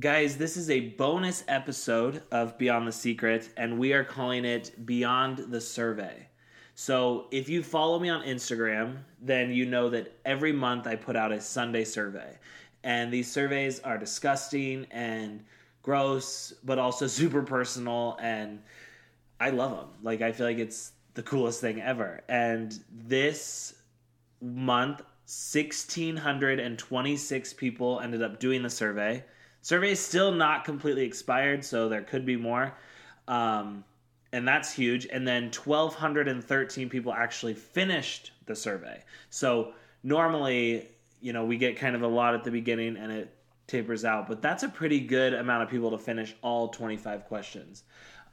Guys, this is a bonus episode of Beyond the Secret, and we are calling it Beyond the Survey. So, if you follow me on Instagram, then you know that every month I put out a Sunday survey. And these surveys are disgusting and gross, but also super personal. And I love them. Like, I feel like it's the coolest thing ever. And this month, 1,626 people ended up doing the survey. Survey is still not completely expired, so there could be more. Um, and that's huge. And then 1,213 people actually finished the survey. So normally, you know, we get kind of a lot at the beginning and it tapers out, but that's a pretty good amount of people to finish all 25 questions.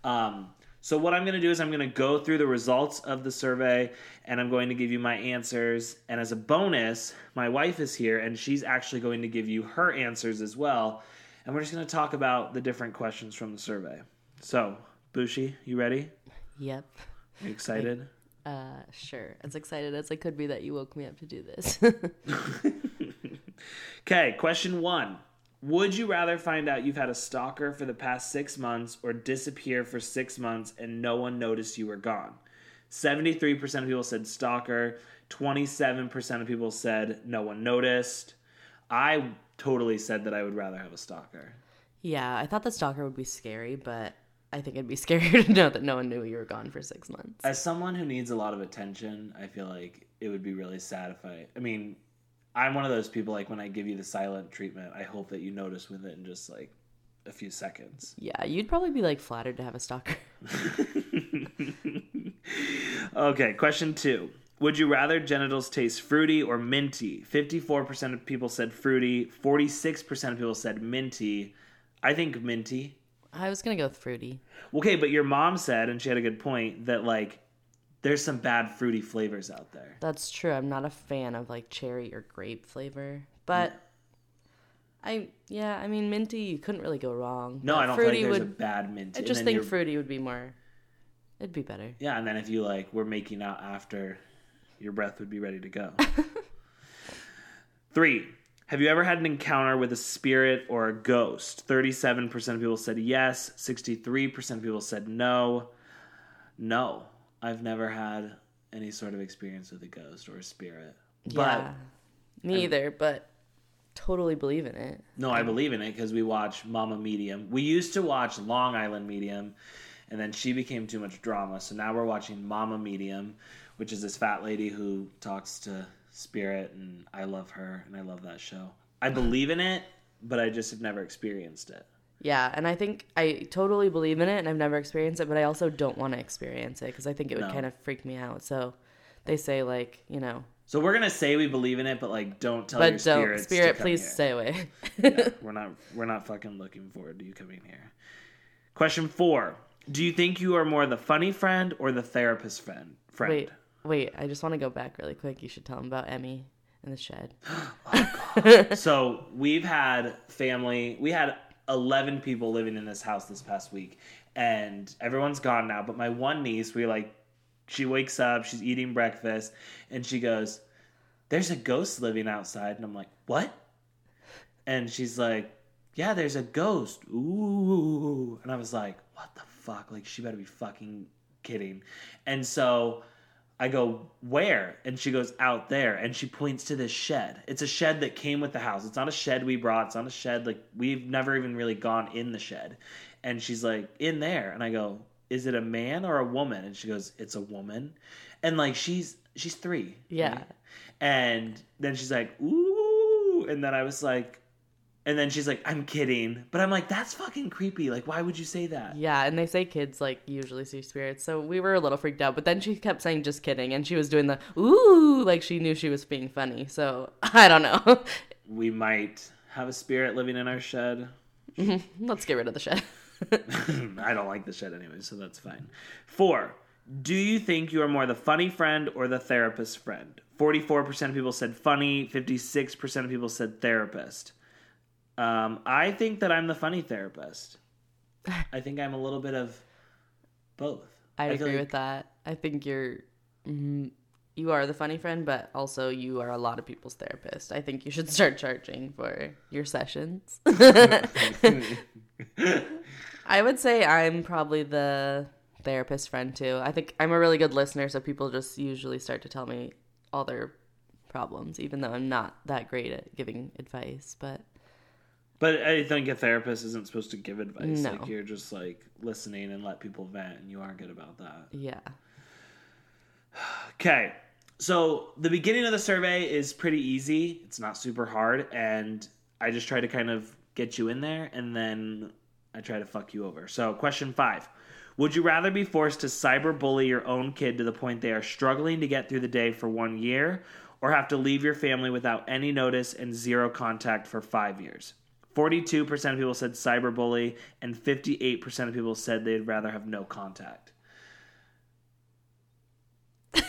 Um, so what I'm going to do is I'm going to go through the results of the survey and I'm going to give you my answers. And as a bonus, my wife is here and she's actually going to give you her answers as well. And we're just going to talk about the different questions from the survey. So, Bushi, you ready? Yep. Are you excited? Uh, sure. As excited as I could be that you woke me up to do this. okay, question one. Would you rather find out you've had a stalker for the past six months or disappear for six months and no one noticed you were gone? 73% of people said stalker, 27% of people said no one noticed. I totally said that I would rather have a stalker. yeah, I thought the stalker would be scary, but I think it'd be scarier to know that no one knew you were gone for six months. As someone who needs a lot of attention, I feel like it would be really sad if I. I mean, I'm one of those people like when I give you the silent treatment, I hope that you notice within just like a few seconds. Yeah, you'd probably be like flattered to have a stalker. okay, question two. Would you rather genitals taste fruity or minty? 54% of people said fruity, 46% of people said minty. I think minty. I was gonna go with fruity. Okay, but your mom said, and she had a good point, that like there's some bad fruity flavors out there. That's true. I'm not a fan of like cherry or grape flavor, but mm. I yeah, I mean minty. You couldn't really go wrong. No, But I don't think fruity there's would. a bad mint. I just think you're- fruity would be more. It'd be better. Yeah, and then if you like were making out after, your breath would be ready to go. Three. Have you ever had an encounter with a spirit or a ghost? 37% of people said yes. 63% of people said no. No. I've never had any sort of experience with a ghost or a spirit. But yeah, me either. But totally believe in it. No, I believe in it because we watch Mama Medium. We used to watch Long Island Medium, and then she became too much drama. So now we're watching Mama Medium, which is this fat lady who talks to spirit, and I love her, and I love that show. I believe in it, but I just have never experienced it. Yeah, and I think I totally believe in it, and I've never experienced it, but I also don't want to experience it because I think it would No. kind of freak me out. So they say like you know, So we're gonna say we believe in it, but like don't tell your but don't spirits. to spirit, please here. stay away. Yeah, we're not we're not fucking looking forward to you coming here. Question four: Do you think you are more the funny friend or the therapist friend? Friend. wait, wait, I just want to go back really quick. You should tell them about Emmy in the shed. Oh so we've had family we had 11 people living in this house this past week and everyone's gone now but my one niece we like she wakes up she's eating breakfast and she goes there's a ghost living outside. And i'm like what? And she's like yeah there's a ghost. Ooh. And i was like what the fuck? Like she better be fucking kidding. And so I go, where? And she goes, out there. And she points to this shed. It's a shed that came with the house. It's not a shed we brought. It's not a shed. Like, we've never even really gone in the shed. And she's like, in there. And I go, is it a man or a woman? And she goes, it's a woman. And like, she's, she's three. Yeah. right? And then she's like, ooh. And then I was like, and then she's like, I'm kidding. But I'm like, that's fucking creepy. Like, why would you say that? Yeah, and they say kids like usually see spirits, so we were a little freaked out. But then she kept saying just kidding, and she was doing the ooh like she knew she was being funny. So I don't know. We might have a spirit living in our shed. Let's get rid of the shed. I don't like the shed anyway, so that's fine. Four. Do you think you are more the funny friend or the therapist friend? 44% of people said funny, 56% of people said therapist. Um, I think that I'm the funny therapist. I think I'm a little bit of both. I feel agree like- with that. I think you're mm, you are the funny friend, but also you are a lot of people's therapist. I think you should start charging for your sessions. I would say I'm probably the therapist friend too. I think I'm a really good listener, so people just usually start to tell me all their problems, even though I'm not that great at giving advice. But But I think a therapist isn't supposed to give advice. No. Like you're just like listening and let people vent, and you are good about that. yeah, Okay. So the beginning of the survey is pretty easy. It's not super hard, and I just try to kind of get you in there, and then I try to fuck you over. So question five: Would you rather be forced to cyberbully your own kid to the point they are struggling to get through the day for one year, or have to leave your family without any notice and zero contact for five years? Forty-two percent of people said cyberbully, and fifty-eight percent of people said they'd rather have no contact.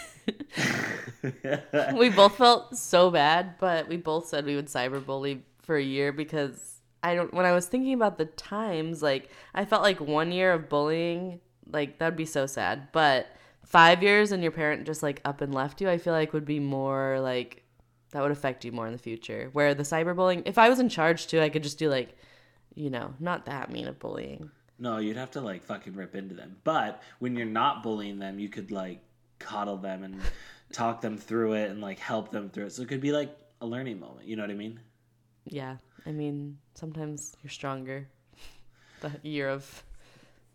we both felt so bad, but we both said we would cyberbully for a year because I don't. When I was thinking about the times, like I felt like one year of bullying, like that'd be so sad. But five years and your parent just like up and left you, I feel like would be more like that would affect you more in the future. Where the cyberbullying, if I was in charge too, I could just do like, you know, not that mean of bullying. No, you'd have to like fucking rip into them. But when you're not bullying them, you could like coddle them and talk them through it and like help them through it. So it could be like a learning moment. You know what I mean? Yeah, I mean, sometimes you're stronger. The year of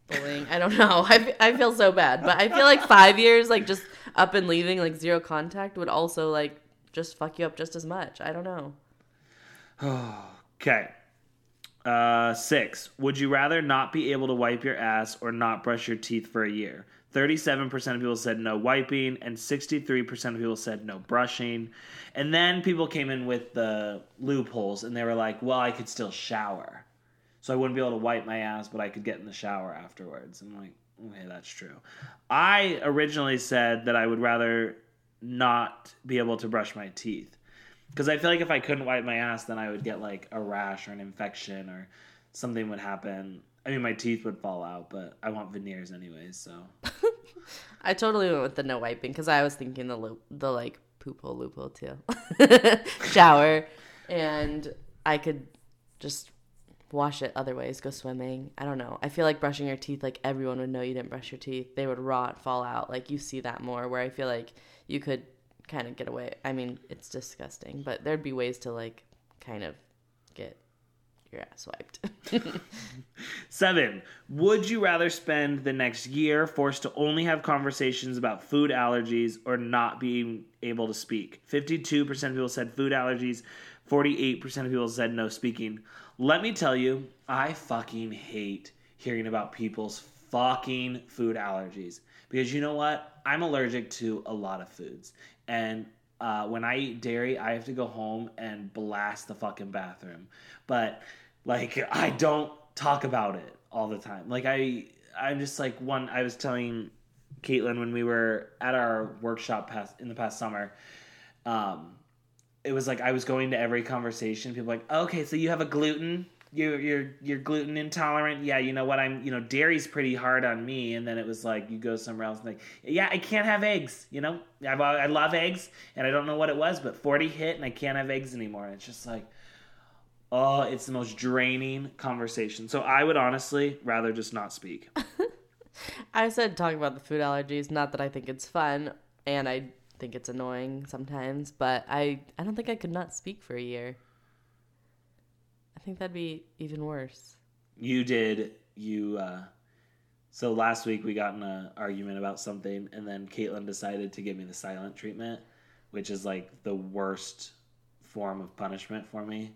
bullying, I don't know. I, I feel so bad, but I feel like five years, like just up and leaving, like zero contact, would also like just fuck you up just as much. I don't know. Okay. Uh, six. Would you rather not be able to wipe your ass or not brush your teeth for a year? 37% of people said no wiping, and 63% of people said no brushing. And then people came in with the loopholes, and they were like, well, I could still shower. So I wouldn't be able to wipe my ass, but I could get in the shower afterwards. I'm like, okay, that's true. I originally said that I would rather not be able to brush my teeth. Because I feel like if I couldn't wipe my ass, then I would get like a rash or an infection or something would happen. I mean, my teeth would fall out, but I want veneers anyways, so. I totally went with the no wiping because I was thinking the loop, the like poop hole loophole too. Shower, and I could just wash it other ways, go swimming. I don't know. I feel like brushing your teeth, like everyone would know you didn't brush your teeth. They would rot, fall out. Like you see that more. Where I feel like you could kind of get away. I mean, it's disgusting, but there'd be ways to like kind of get your ass wiped. Seven, would you rather spend the next year forced to only have conversations about food allergies or not being able to speak? 52% of people said food allergies, 48% of people said no speaking. Let me tell you, I fucking hate hearing about people's fucking food allergies because you know what? I'm allergic to a lot of foods. And uh, when I eat dairy, I have to go home and blast the fucking bathroom. But like, I don't talk about it all the time. Like, I, I'm just like one. I was telling Caitlin when we were at our workshop past in the past summer. Um, it was like I was going to every conversation. People like, okay, so you have a gluten. You're you're you're gluten intolerant. Yeah, you know what? I'm you know dairy's pretty hard on me. And then it was like you go somewhere else and like, yeah, I can't have eggs. You know, I I love eggs, and I don't know what it was, but forty hit, and I can't have eggs anymore. And it's just like, oh, it's the most draining conversation. So I would honestly rather just not speak. I said talk about the food allergies. Not that I think it's fun, and I think it's annoying sometimes, but I I don't think I could not speak for a year. I think that'd be even worse. you did you uh so last week we got in an argument about something and then caitlin decided to give me the silent treatment which is like the worst form of punishment for me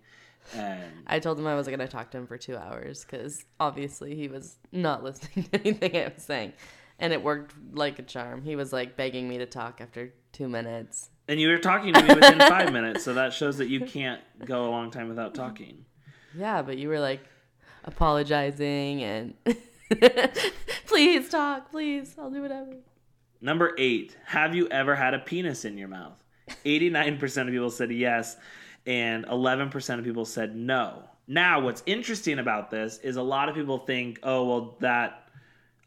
and I told him I wasn't gonna talk to him for two hours because obviously he was not listening to anything I was saying, and it worked like a charm. He was like begging me to talk after two minutes. and you were talking to me within five minutes so that shows that you can't go a long time without talking Yeah, but you were like apologizing and please talk, please, I'll do whatever. Number eight, have you ever had a penis in your mouth? 89% of people said yes, and 11% of people said no. Now, what's interesting about this is a lot of people think, oh, well, that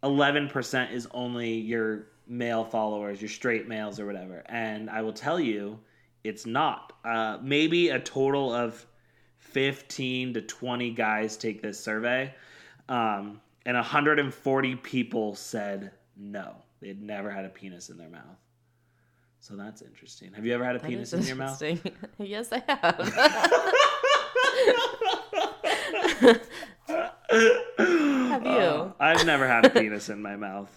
11% is only your male followers, your straight males or whatever. And I will tell you, it's not. Uh, maybe a total of 15 to 20 guys take this survey, um, and 140 people said no. They had never had a penis in their mouth. So that's interesting. Have you ever had a That penis in your mouth? yes, I have. have you? Uh, I've never had a penis in my mouth.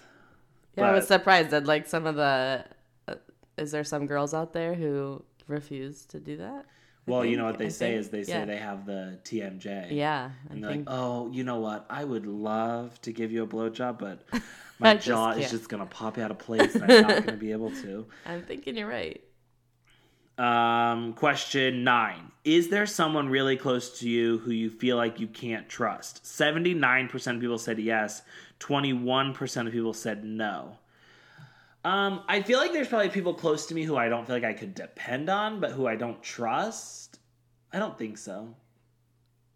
yeah, I was surprised that like some of the. Uh, is there some girls out there who refuse to do that? Well, you know what they I say think- is they say yeah. they have the TMJ. Yeah, I And they're like, oh, you know what? I would love to give you a blowjob, but my jaw is can't." just going to pop out of place and I'm not going to be able to. I'm thinking you're right. Um, question nine Is there someone really close to you who you feel like you can't trust? 79% of people said yes, 21% of people said no. Um, I feel like there's probably people close to me who I don't feel like I could depend on, but who I don't trust. I don't think so.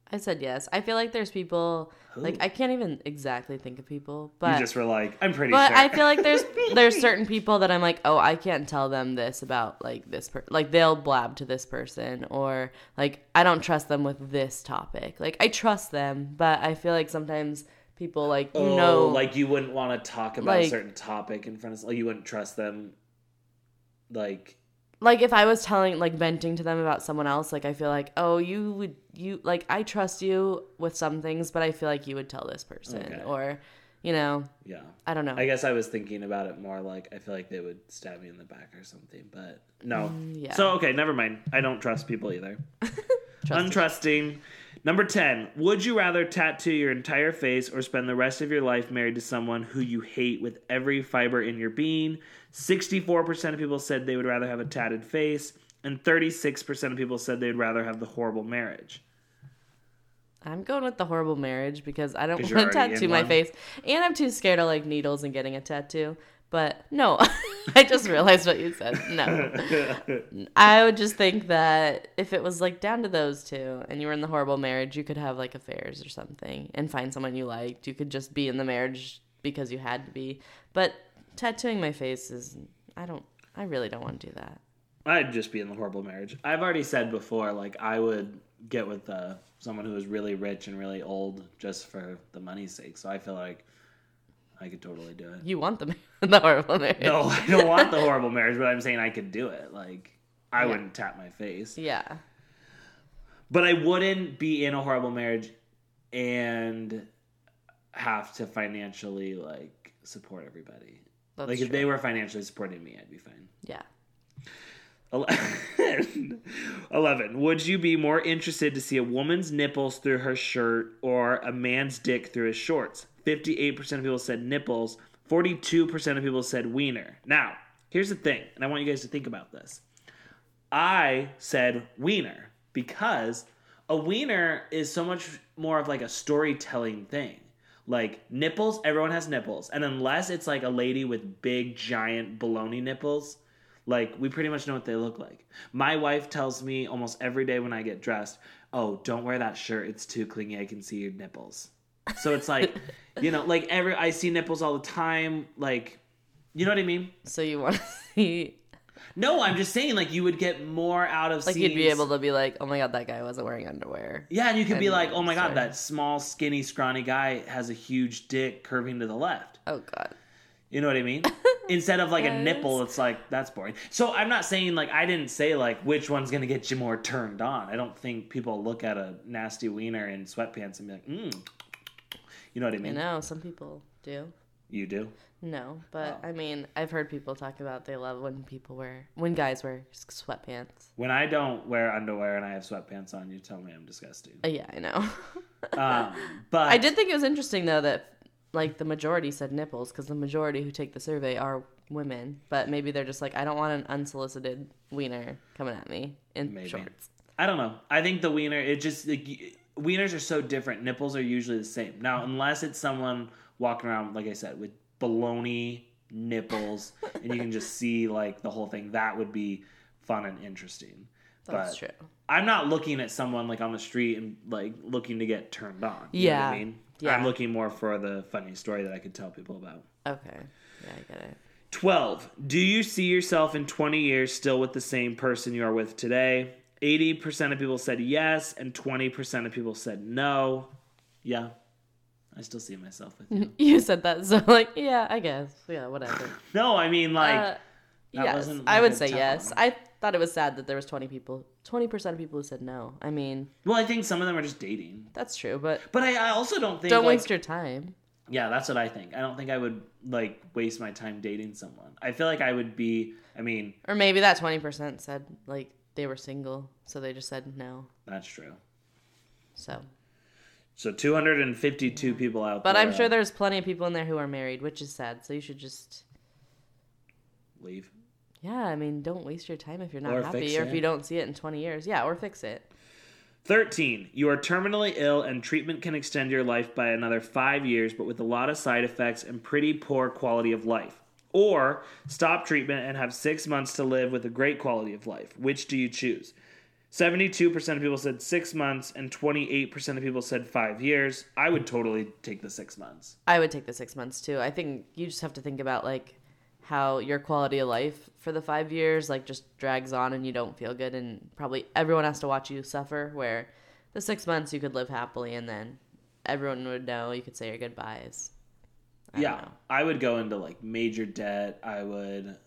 I said yes. I feel like there's people Who? like I can't even exactly think of people, but you just were like, I'm pretty but sure. I feel like there's there's certain people that I'm like, oh, I can't tell them this about like this per like they'll blab to this person or like I don't trust them with this topic. Like I trust them, but I feel like sometimes people like you oh, know like you wouldn't want to talk about a certain topic in front of, like you wouldn't trust them. Like, like if I was telling like venting to them about someone else, like I feel like, oh, you would you like I trust you with some things, but I feel like you would tell this person Okay. or you know, yeah. I don't know. I guess I was thinking about it more like I feel like they would stab me in the back or something, but no. Mm, yeah. So okay, never mind. I don't trust people either. Trust Untrusting. Number 10. Would you rather tattoo your entire face or spend the rest of your life married to someone who you hate with every fiber in your being? 64% of people said they would rather have a tatted face, and 36% of people said they'd rather have the horrible marriage. I'm going with the horrible marriage because I don't want to tattoo my face, and I'm too scared of like needles and getting a tattoo. But no, I just realized what you said. No, I would just think that if it was like down to those two, and you were in the horrible marriage, you could have like affairs or something and find someone you liked. You could just be in the marriage because you had to be. But tattooing my face is, I don't, I really don't want to do that. I'd just be in the horrible marriage. I've already said before, like I would get with uh, someone who is really rich and really old just for the money's sake. So I feel like I could totally do it. You want the the horrible marriage? No, I don't want the horrible marriage, but I'm saying I could do it. Like I Yeah. wouldn't tap my face, Yeah. but I wouldn't be in a horrible marriage and have to financially like support everybody. That's like if they were financially supporting me, I'd be fine. Yeah. 11. 11. Would you be more interested to see a woman's nipples through her shirt or a man's dick through his shorts? 58% of people said nipples, 42% of people said wiener. Now, here's the thing, and I want you guys to think about this. I said wiener because a wiener is so much more of like a storytelling thing. Like nipples, everyone has nipples. And unless it's like a lady with big, giant baloney nipples, like we pretty much know what they look like. My wife tells me almost every day when I get dressed, "Oh, don't wear that shirt. It's too clingy. I can see your nipples." So it's like, you know, like every I see nipples all the time. Like, you know what I mean? So you want to see No, I'm just saying, like you would get more out of like seeing you'd be able to be like, oh my god, that guy wasn't wearing underwear. Yeah, and you could be like, "Oh my god, sorry. that small, skinny, scrawny guy has a huge dick curving to the left." Oh god. You know what I mean? Instead of like a nipple, it's like that's boring. So I'm not saying like I didn't say like which one's gonna get you more turned on. I don't think people look at a nasty wiener in sweatpants and be like, "Mm." You know what I mean? know, some people do. You do. No, but Oh. I mean, I've heard people talk about they love when people wear when guys wear sweatpants. When I don't wear underwear and I have sweatpants on, you tell me I'm disgusting. Uh, yeah, I know. Um, but I did think it was interesting though that like the majority said nipples because the majority who take the survey are women, but maybe they're just like, I don't want an unsolicited wiener coming at me in Maybe. shorts. I don't know. I think the wiener, it just like, wieners are so different. Nipples are usually the same. Now, mm-hmm. unless it's someone walking around, like I said, with baloney nipples, and you can just see like the whole thing, that would be fun and interesting. That's but true. I'm not looking at someone like on the street and like looking to get turned on. You know what I Yeah. mean, Yeah. I'm looking more for the funny story that I could tell people about. Okay, yeah, I get it. 12. Do you see yourself in 20 years still with the same person you are with today? 80% of people said yes, and 20% of people said no. Yeah, I still see myself with you. You said that, so like, yeah, I guess, yeah, whatever. no, I mean, like, Uh, yes, I would say yes. one. I thought it was sad that there was twenty people, twenty percent of people who said no. I mean, well, I think some of them are just dating. that's true, but But I, I also don't think. don't like, waste your time. Yeah, that's what I think. I don't think I would, like, waste my time dating someone. I feel like I would be, I mean, Or maybe that twenty percent said like they were single, so they just said no. that's true. So, So 252 people out but there. But I'm sure there's plenty of people in there who are married, which is sad. So you should just, Leave. yeah, I mean, don't waste your time if you're not Or happy, or if you don't see it in twenty years. Yeah, or fix it. 13. You are terminally ill and treatment can extend your life by another five years, but with a lot of side effects and pretty poor quality of life. Or stop treatment and have six months to live with a great quality of life. Which do you choose? 72% of people said six months and 28% of people said five years. I would totally take the six months. I would take the six months too. I think you just have to think about like how your quality of life for the five years like just drags on and you don't feel good and probably everyone has to watch you suffer where the six months you could live happily and then everyone would know you could say your goodbyes. I yeah. I would go into like major debt. I would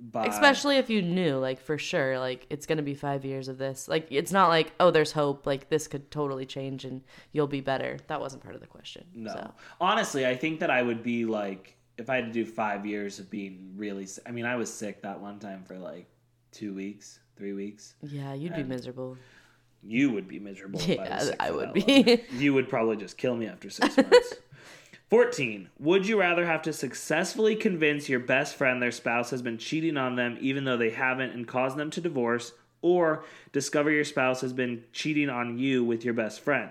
buy. Especially if you knew like for sure like it's gonna be five years of this. Like it's not like, oh there's hope, like this could totally change and you'll be better. That wasn't part of the question. No. So. Honestly, I think that I would be like, if I had to do five years of being really sick. I mean, I was sick that one time for like two weeks, three weeks. Yeah, you'd be miserable. You would be miserable. if I, Yeah, sick I would be. You would probably just kill me after six months. 14. Would you rather have to successfully convince your best friend their spouse has been cheating on them even though they haven't and cause them to divorce, or discover your spouse has been cheating on you with your best friend?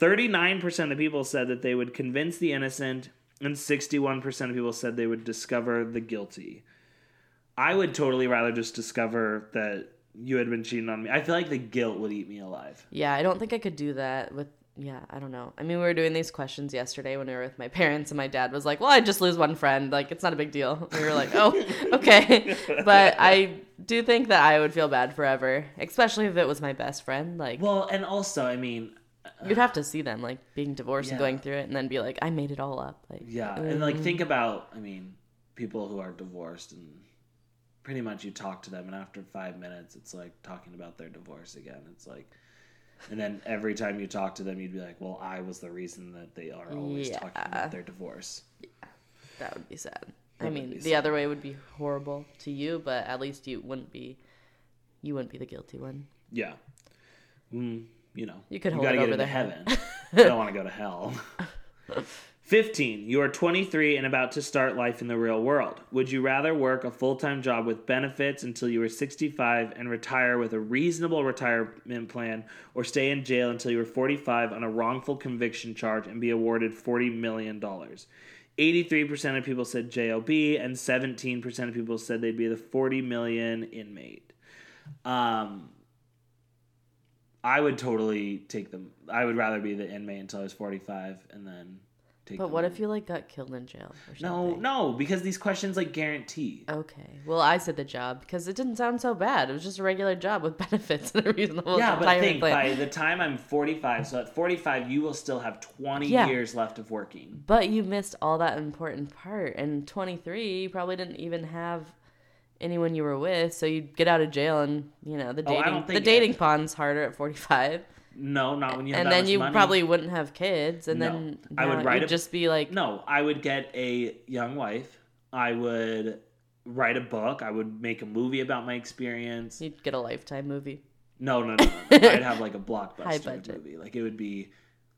39% of people said that they would convince the innocent, and 61% of people said they would discover the guilty. I would totally rather just discover that you had been cheating on me. I feel like the guilt would eat me alive. Yeah, I don't think I could do that with. Yeah, I don't know. I mean, we were doing these questions yesterday when we were with my parents, and my dad was like, "Well, I just lose one friend. Like, it's not a big deal." We were like, "Oh, okay." But I do think that I would feel bad forever, especially if it was my best friend. Like, Well, and also, I mean, uh, you'd have to see them like being divorced and going through it, and then be like, "I made it all up." Like, yeah, and like mm-hmm. think about, I mean, people who are divorced and pretty much you talk to them, and after five minutes, it's like talking about their divorce again. It's like, and then every time you talk to them, you'd be like, "Well, I was the reason that they are always talking about their divorce." Yeah. That would be sad. That I mean, the sad. other way would be horrible to you, but at least you wouldn't be. You wouldn't be the guilty one. Yeah, mm, you know, You could hold gotta it over their heaven. I don't want to go to hell. 15. You are 23 and about to start life in the real world. Would you rather work a full time job with benefits until you were 65 and retire with a reasonable retirement plan, or stay in jail until you are 45 on a wrongful conviction charge and be awarded $40 million? 83% of people said JOB, and 17% of people said they'd be the 40 million inmate. Um, I would totally take them. I would rather be the inmate until I was 45 and then take But what in. if you like got killed in jail or No, something? no, because these questions like guarantee. Okay. Well, I said the job because it didn't sound so bad. It was just a regular job with benefits and a reasonable yeah, but think plan. by the time I'm 45, so at 45 you will still have 20 Yeah. years left of working. But you missed all that important part. And 23, you probably didn't even have anyone you were with, so you'd get out of jail and you know the Oh, dating don't the dating it- pond's harder at 45. No, not when you have and then you money. probably wouldn't have kids, and No. then I would write a- just be like No, I would get a young wife. I would write a book. I would make a movie about my experience. you'd get a lifetime movie. No, no, no. no. I'd have like a blockbuster movie. Like it would be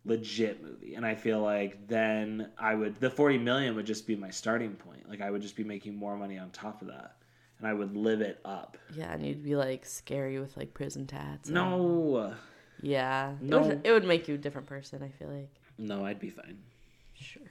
legit movie. And I feel like then I would the 40 million would just be my starting point. Like I would just be making more money on top of that. And I would live it up. Yeah, and you'd be like scary with like prison tats. No. Yeah. No. It would, it would make you a different person, I feel like. No, I'd be fine. Sure.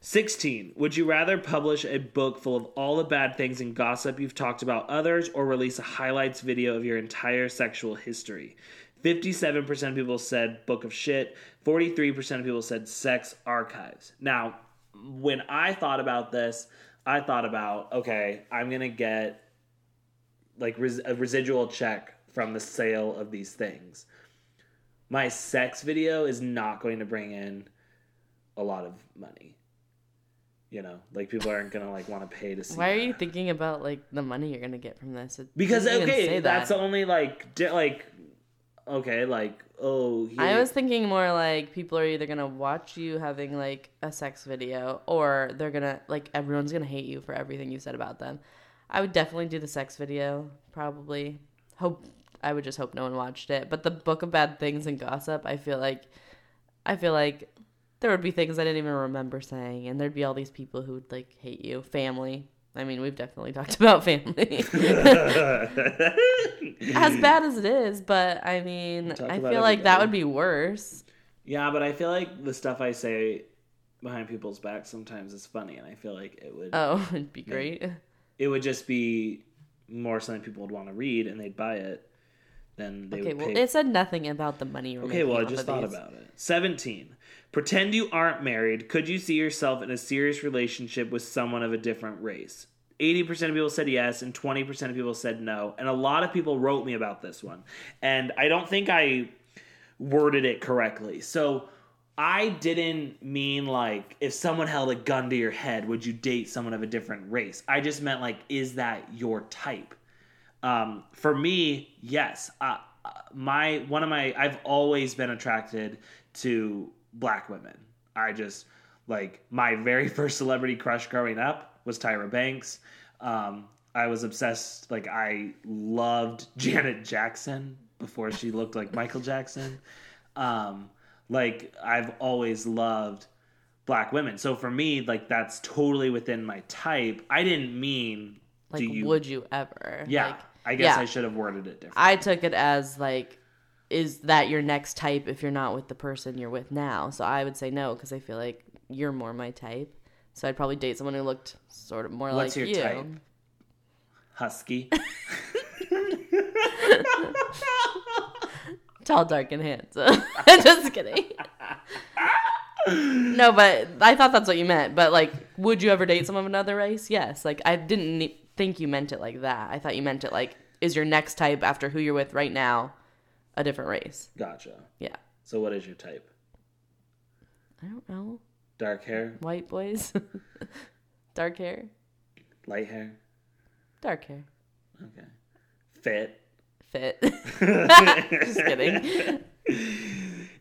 16. Would you rather publish a book full of all the bad things and gossip you've talked about others or release a highlights video of your entire sexual history? 57% of people said book of shit. 43% of people said sex archives. Now, when I thought about this, I thought about okay, I'm gonna get like res- a residual check from the sale of these things. My sex video is not going to bring in a lot of money. You know, like people aren't gonna like want to pay to see. Why are that. you thinking about like the money you're gonna get from this? It Because okay, that's that. only like di- like okay, like oh. Here, I was thinking more like people are either gonna watch you having like a sex video or they're gonna like everyone's gonna hate you for everything you said about them. I would definitely do the sex video, probably. Hope I would just hope no one watched it. But the book of bad things and gossip, I feel like I feel like there would be things I didn't even remember saying and there'd be all these people who would like hate you. Family. I mean, we've definitely talked about family. as bad as it is, but I mean, I feel like that would be worse. Yeah, but I feel like the stuff I say behind people's backs sometimes is funny, and I feel like it would Oh, it'd be great. it would just be more something people would want to read, and they'd buy it. Then they Okay, well, pay. it said nothing about the money okay, well, I just thought these. about it. Seventeen. Pretend you aren't married. Could you see yourself in a serious relationship with someone of a different race? 80% of people said yes, and 20% of people said no. And a lot of people wrote me about this one. And I don't think I worded it correctly. So I didn't mean like if someone held a gun to your head, would you date someone of a different race? I just meant like, is that your type? Um, for me, yes. Uh, my one of my I've always been attracted to black women. I just like my very first celebrity crush growing up was Tyra Banks. Um, I was obsessed. Like I loved Janet Jackson before she looked like Michael Jackson. Um, like I've always loved black women. So for me, like that's totally within my type. I didn't mean Like, you would you ever? yeah, Like, I guess yeah. I should have worded it different. I took it as like, is that your next type if you're not with the person you're with now? So I would say no because I feel like you're more my type. So I'd probably date someone who looked sort of more What's like your you. type? Husky. Tall, dark, and handsome. Just kidding. no, but I thought that's what you meant. But like, would you ever date someone of another race? Yes. Like, I didn't ne- think you meant it like that. I thought you meant it like, is your next type after who you're with right now a different race? Gotcha. Yeah. So what is your type? I don't know. Dark hair, White boys, dark hair, light hair. dark hair, Okay. Fit. fit. Just kidding.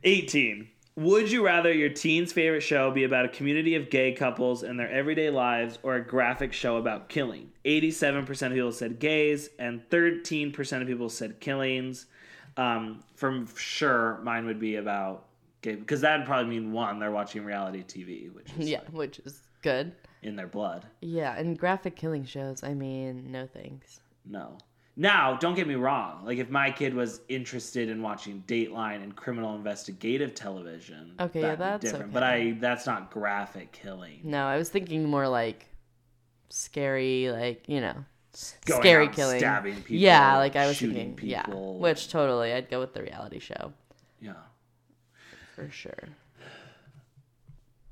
18. Would you rather your teen's favorite show be about a community of gay couples and their everyday lives or a graphic show about killing? 87% of people said gays and 13% of people said killings. Um, for sure, mine would be about gay because that'd probably mean one, they're watching reality TV, which is Yeah, like, which is good. in their blood. Yeah, and graphic killing shows. I mean, no thanks. No. Now, don't get me wrong. Like, if my kid was interested in watching Dateline and criminal investigative television, Okay, yeah, that's different. But. I that's not graphic killing. No, I was thinking more like scary, like you know, Going scary killing. stabbing people, yeah, like I was shooting thinking, yeah, which totally, I'd go with the reality show Yeah. for sure.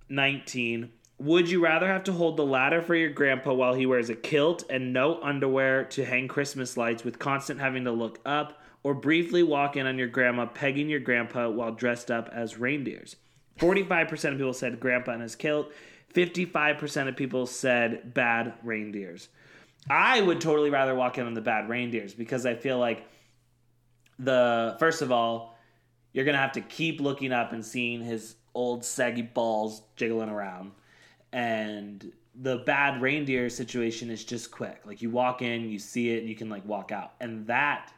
19. Would you rather have to hold the ladder for your grandpa while he wears a kilt and no underwear to hang Christmas lights with constant having to look up, or briefly walk in on your grandma pegging your grandpa while dressed up as reindeers? 45% of people said grandpa in his kilt. 55% of people said bad reindeers. I would totally rather walk in on the bad reindeers because I feel like the first of all, you're gonna have to keep looking up and seeing his old saggy balls jiggling around. And the bad reindeer situation is just quick. Like you walk in, you see it, and you can like walk out. And that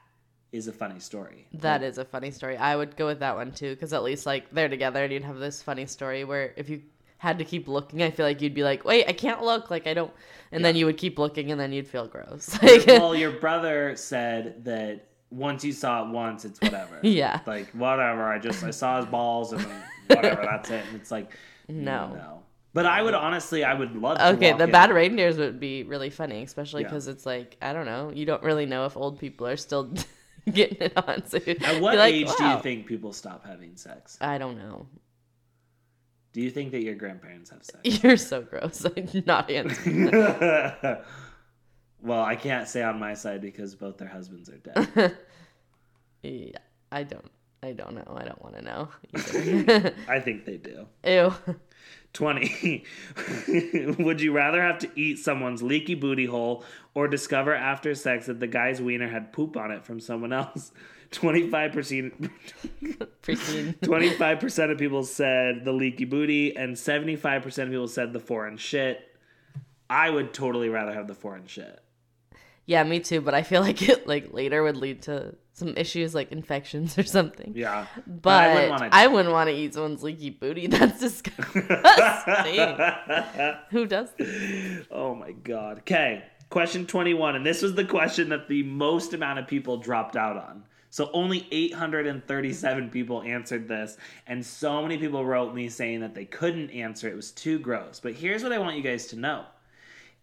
is a funny story. That is a funny story. I would go with that one too, because at least like they're together and you'd have this funny story where if you had to keep looking, I feel like you'd be like, wait, I can't look, like I don't, and then you would keep looking and then you'd feel gross. Like, well, your brother said that once you saw it once, it's whatever. Yeah. Like whatever. I just I saw his balls and whatever. that's it. And it's like No. no. But I would honestly, I would love. to Okay, the in. bad reindeers would be really funny, especially Yeah. because it's like I don't know, you don't really know if old people are still getting it on. So At what like, age do you think people stop having sex? I don't know. Do you think that your grandparents have sex? You're so gross. I'm not answering. well, I can't say on my side because both their husbands are dead. yeah, I don't. I don't know. I don't want to know. I think they do. Ew. 20. Would you rather have to eat someone's leaky booty hole or discover after sex that the guy's wiener had poop on it from someone else? 25% 25% of people said the leaky booty and 75% of people said the foreign shit. I would totally rather have the foreign shit. Yeah, me too. But I feel like it like later would lead to some issues like infections or something. Yeah. But I wouldn't wanna- I wouldn't want to eat someone's leaky booty. That's disgusting. Who does? That? Oh my god. Okay, question 21 and this was the question that the most amount of people dropped out on. So only 837 people answered this and so many people wrote me saying that they couldn't answer it was too gross. But here's what I want you guys to know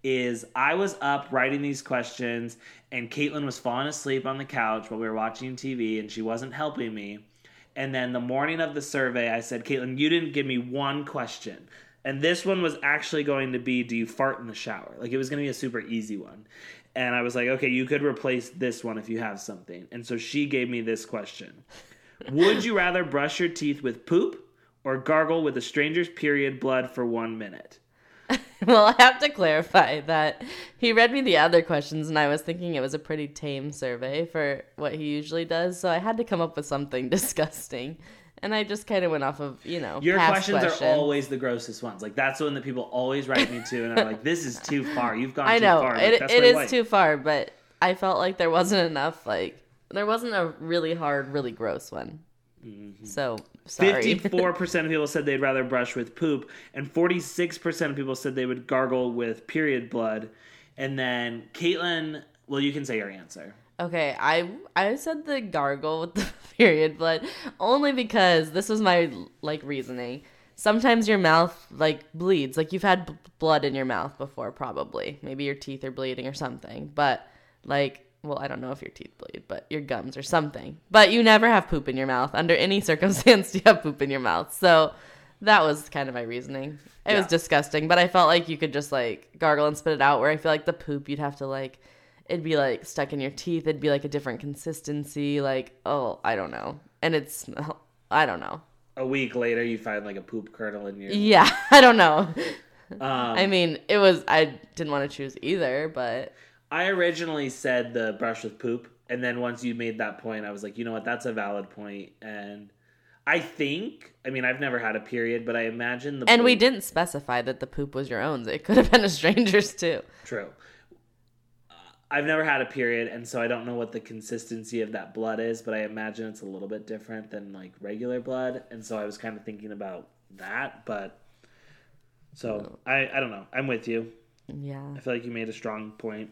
is I was up writing these questions and Caitlin was falling asleep on the couch while we were watching TV and she wasn't helping me. And then the morning of the survey, I said, Caitlin, you didn't give me one question. And this one was actually going to be, do you fart in the shower? Like it was going to be a super easy one. And I was like, okay, you could replace this one if you have something. And so she gave me this question Would you rather brush your teeth with poop or gargle with a stranger's period blood for one minute? Well, I have to clarify that he read me the other questions, and I was thinking it was a pretty tame survey for what he usually does. So I had to come up with something disgusting, and I just kind of went off of you know Your questions questions. are always the grossest ones. Like that's the one that people always write me to, and I'm like, "This is too far. You've gone I too know far." Like, it, it is like. too far, but I felt like there wasn't enough. Like there wasn't a really hard, really gross one. Mm-hmm. So sorry. Fifty-four percent of people said they'd rather brush with poop, and forty-six percent of people said they would gargle with period blood. And then Caitlin, well, you can say your answer. Okay, I I said the gargle with the period blood only because this was my like reasoning. Sometimes your mouth like bleeds, like you've had b- blood in your mouth before, probably. Maybe your teeth are bleeding or something. But like, well, I don't know if your teeth bleed, but your gums or something. But you never have poop in your mouth. Under any circumstance, you have poop in your mouth. So that was kind of my reasoning. It was disgusting, but I felt like you could just like gargle and spit it out. Where I feel like the poop, you'd have to like it'd be like stuck in your teeth. It'd be like a different consistency. Like, oh, I don't know. And it's, I don't know. A week later, you find like a poop kernel in your. Yeah, I don't know. Um, I mean, it was, I didn't want to choose either, but I originally said the brush with poop, and then once you made that point, I was like, you know what, that's a valid point, and I think, I mean, I've never had a period, but I imagine the and we didn't specify that the poop was your own. It could have been a stranger's too. True. Uh, I've never had a period, and so I don't know what the consistency of that blood is, but I imagine it's a little bit different than like regular blood, and so I was kind of thinking about that, but so I I don't know. I'm with you. Yeah. I feel like you made a strong point.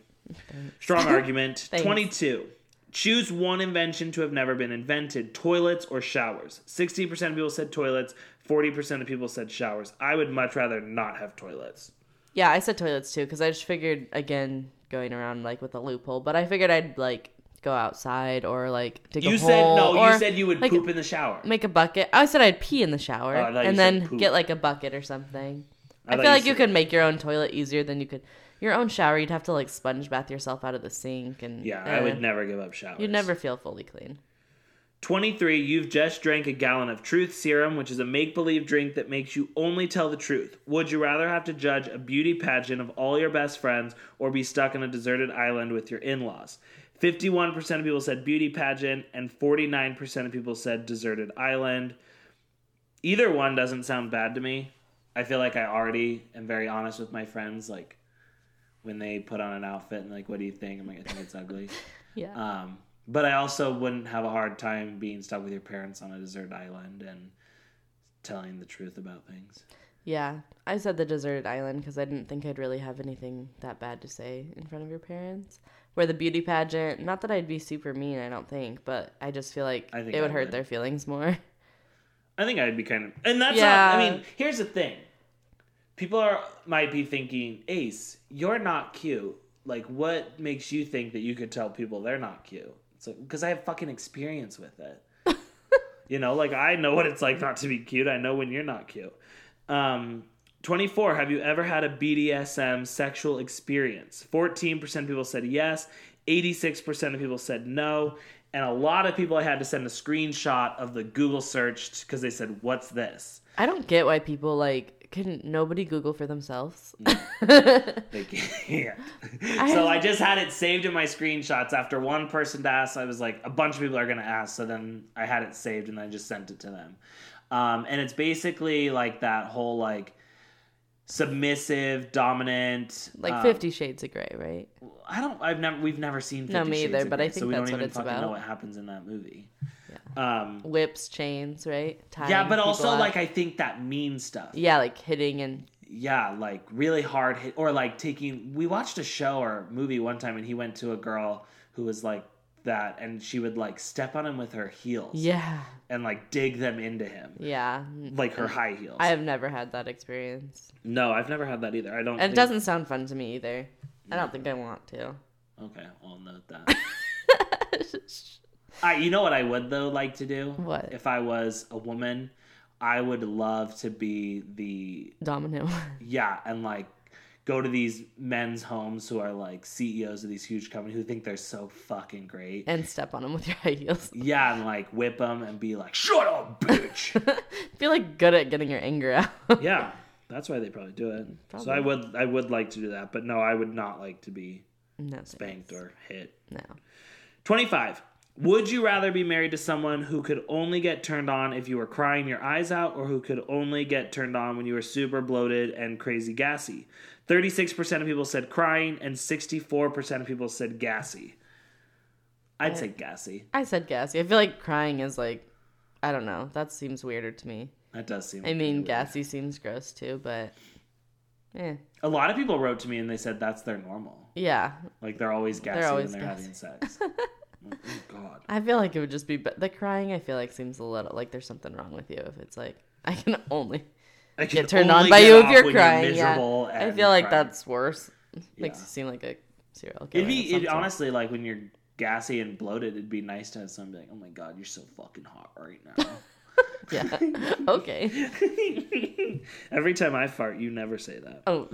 Strong argument. 22. Choose one invention to have never been invented toilets or showers. 60% of people said toilets, 40% of people said showers. I would much rather not have toilets. Yeah, I said toilets too because I just figured again going around like with a loophole, but I figured I'd like go outside or like dig You a said hole no, or you said you would like, poop in the shower. make a bucket. I said I'd pee in the shower Oh, I thought you and then poop. get like a bucket or something. I I, feel like you could make your own toilet easier than you could your own shower. You'd have to like sponge bath yourself out of the sink and Yeah, I eh, would never give up showers. You'd never feel fully clean. 23. You've just drank a gallon of truth serum, which is a make believe drink that makes you only tell the truth. Would you rather have to judge a beauty pageant of all your best friends or be stuck on a deserted island with your in laws? 51% of people said beauty pageant, and 49% of people said deserted island. Either one doesn't sound bad to me. I feel like I already am very honest with my friends. Like, when they put on an outfit and, like, what do you think? I'm like, I think it's ugly. Yeah. Um, but I also wouldn't have a hard time being stuck with your parents on a desert island and telling the truth about things. yeah. I said the deserted island because I didn't think I'd really have anything that bad to say in front of your parents. Where the beauty pageant, not that I'd be super mean, I don't think, but I just feel like it would I hurt would. their feelings more. I think I'd be kind of, and that's Yeah. not. I mean, here's the thing: people are might be thinking, Ace, you're not cute. Like, what makes you think that you could tell people they're not cute? So, because I have fucking experience with it. you know, like I know what it's like not to be cute. I know when you're not cute. Um, 24. Have you ever had a BDSM sexual experience? 14% of people said yes. 86% of people said no. And a lot of people I had to send a screenshot of the Google search because they said, What's this? I don't get why people like can nobody Google for themselves. They can't. so I just had it saved in my screenshots. After one person asked, I was like, a bunch of people are going to ask. So then I had it saved and I just sent it to them. Um, and it's basically like that whole like submissive, dominant, like um, Fifty Shades of Grey, right? I don't. I've never. We've never seen. 50 No, me Shades either, but I Grey, think so we that's don't what even fucking know what happens in that movie. Um, Whips, chains, right? Tying yeah, but also up. like I think that means stuff. yeah, like hitting and yeah, like really hard hit, or like taking. We watched a show or movie one time, and he went to a girl who was like that, and she would like step on him with her heels, yeah, and like dig them into him, yeah. like her high heels. I have never had that experience, no, I've never had that either. I don't. and it doesn't sound fun to me either. I don't think I want to. Okay, I'll note that. I, you know what I would though like to do? What? if I was a woman? I would love to be the Domino. yeah, and like go to these men's homes who are like CEOs of these huge companies who think they're so fucking great. and step on them with your high heels. Yeah, and like whip them and be like, "Shut up, bitch." Feel like good at getting your anger out. yeah, that's why they probably do it. So I would, I would like to do that, but no, I would not like to be no, spanked or hit. no. 25. Would you rather be married to someone who could only get turned on if you were crying your eyes out or who could only get turned on when you were super bloated and crazy gassy? 36% of people said crying and 64% of people said gassy. I'd say gassy. I said gassy. I feel like crying is like, I don't know. That seems weirder to me. That does seem I mean, weird. gassy seems gross too, but eh. A lot of people wrote to me and they said that's their normal. Yeah, Like they're always gassy always when they're gassy. having sex. oh god. I feel like it would just be but the crying. I feel like seems a little like there's something wrong with you if it's like I can only I get turned on by you if you're crying. yeah, I feel like crying. that's worse. Makes Yeah. you seem like a serial killer. It'd be it, honestly like when you're gassy and bloated. It'd be nice to have someone be like, "Oh my god, you're so fucking hot right now." Yeah. okay. Every time I fart, you never say that. Oh,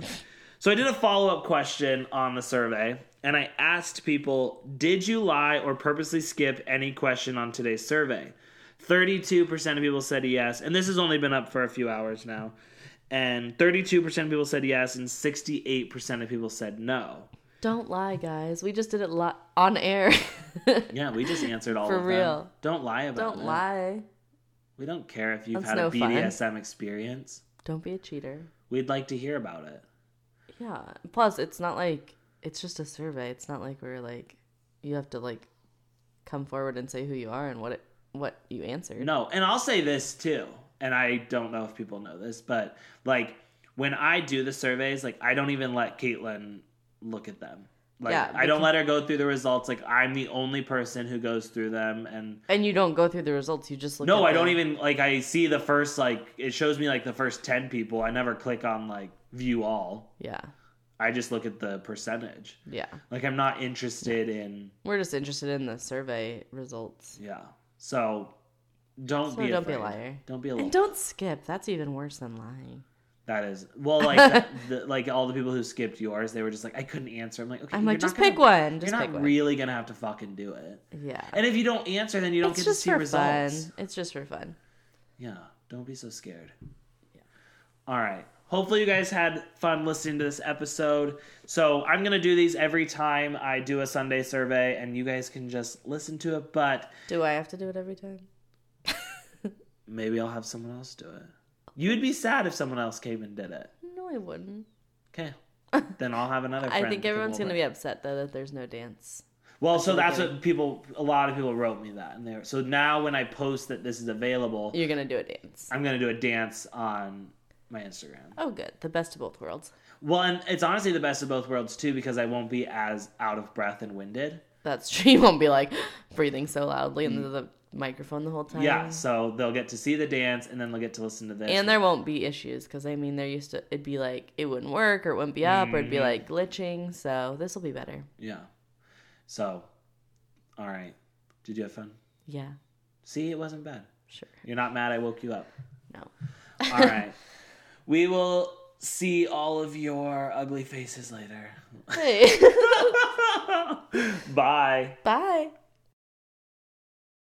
So I did a follow up question on the survey, and I asked people, "Did you lie or purposely skip any question on today's survey?" Thirty-two percent of people said yes, and this has only been up for a few hours now. And thirty-two percent of people said yes, and sixty-eight percent of people said no. don't lie, guys. We just did it li- on air. Yeah, we just answered all For of them. real. Don't lie about it. don't lie. We don't care if you've That's had no a fun. BDSM experience. Don't be a cheater. We'd like to hear about it. Yeah. Plus, it's not like it's just a survey. It's not like we're like you have to like come forward and say who you are and what it what you answered. No, and I'll say this too, and I don't know if people know this, but like when I do the surveys, like I don't even let Caitlin look at them. Like Yeah, I don't because- let her go through the results. Like I'm the only person who goes through them, and And you don't go through the results. You just look. no, I don't even like. I see the first like it shows me like the first ten people. I never click on like view all. Yeah. I just look at the percentage. Yeah. Like I'm not interested in We're just interested in the survey results. yeah. So don't So be don't be a liar. Don't be a little. And don't skip. That's even worse than lying. That is well, like that, the, like all the people who skipped yours, they were just like, I couldn't answer. I'm like, okay, I'm like, just gonna- pick one. Just you're not one. really gonna have to fucking do it. yeah. And if you don't answer, then you don't it's get to see for results. fun. It's just for fun. Yeah, don't be so scared. Yeah. All right. Hopefully, you guys had fun listening to this episode. So, I'm going to do these every time I do a Sunday survey, and you guys can just listen to it. But Do I have to do it every time? maybe I'll have someone else do it. You'd be sad if someone else came and did it. No, I wouldn't. Okay. then I'll have another friend. I think everyone's gonna be upset though that there's no dance. Well, so that's what people. A lot of people wrote me that, and there. So now when I post that this is available, You're gonna do a dance. I'm gonna do a dance on my Instagram. Oh, good. The best of both worlds. Well, and it's honestly the best of both worlds too, because I won't be as out of breath and winded. That's true. You won't be like breathing so loudly into the microphone the whole time. Yeah, so they'll get to see the dance, and then they'll get to listen to this. And there won't be issues because I mean, there used to it'd be like it wouldn't work or it wouldn't be up or it'd be Mhm. like glitching. So this will be better. yeah. So, all right. Did you have fun? Yeah, See, it wasn't bad. sure. You're not mad. I woke you up. No. All right. We will see all of your ugly faces later. Hey. Bye. Bye.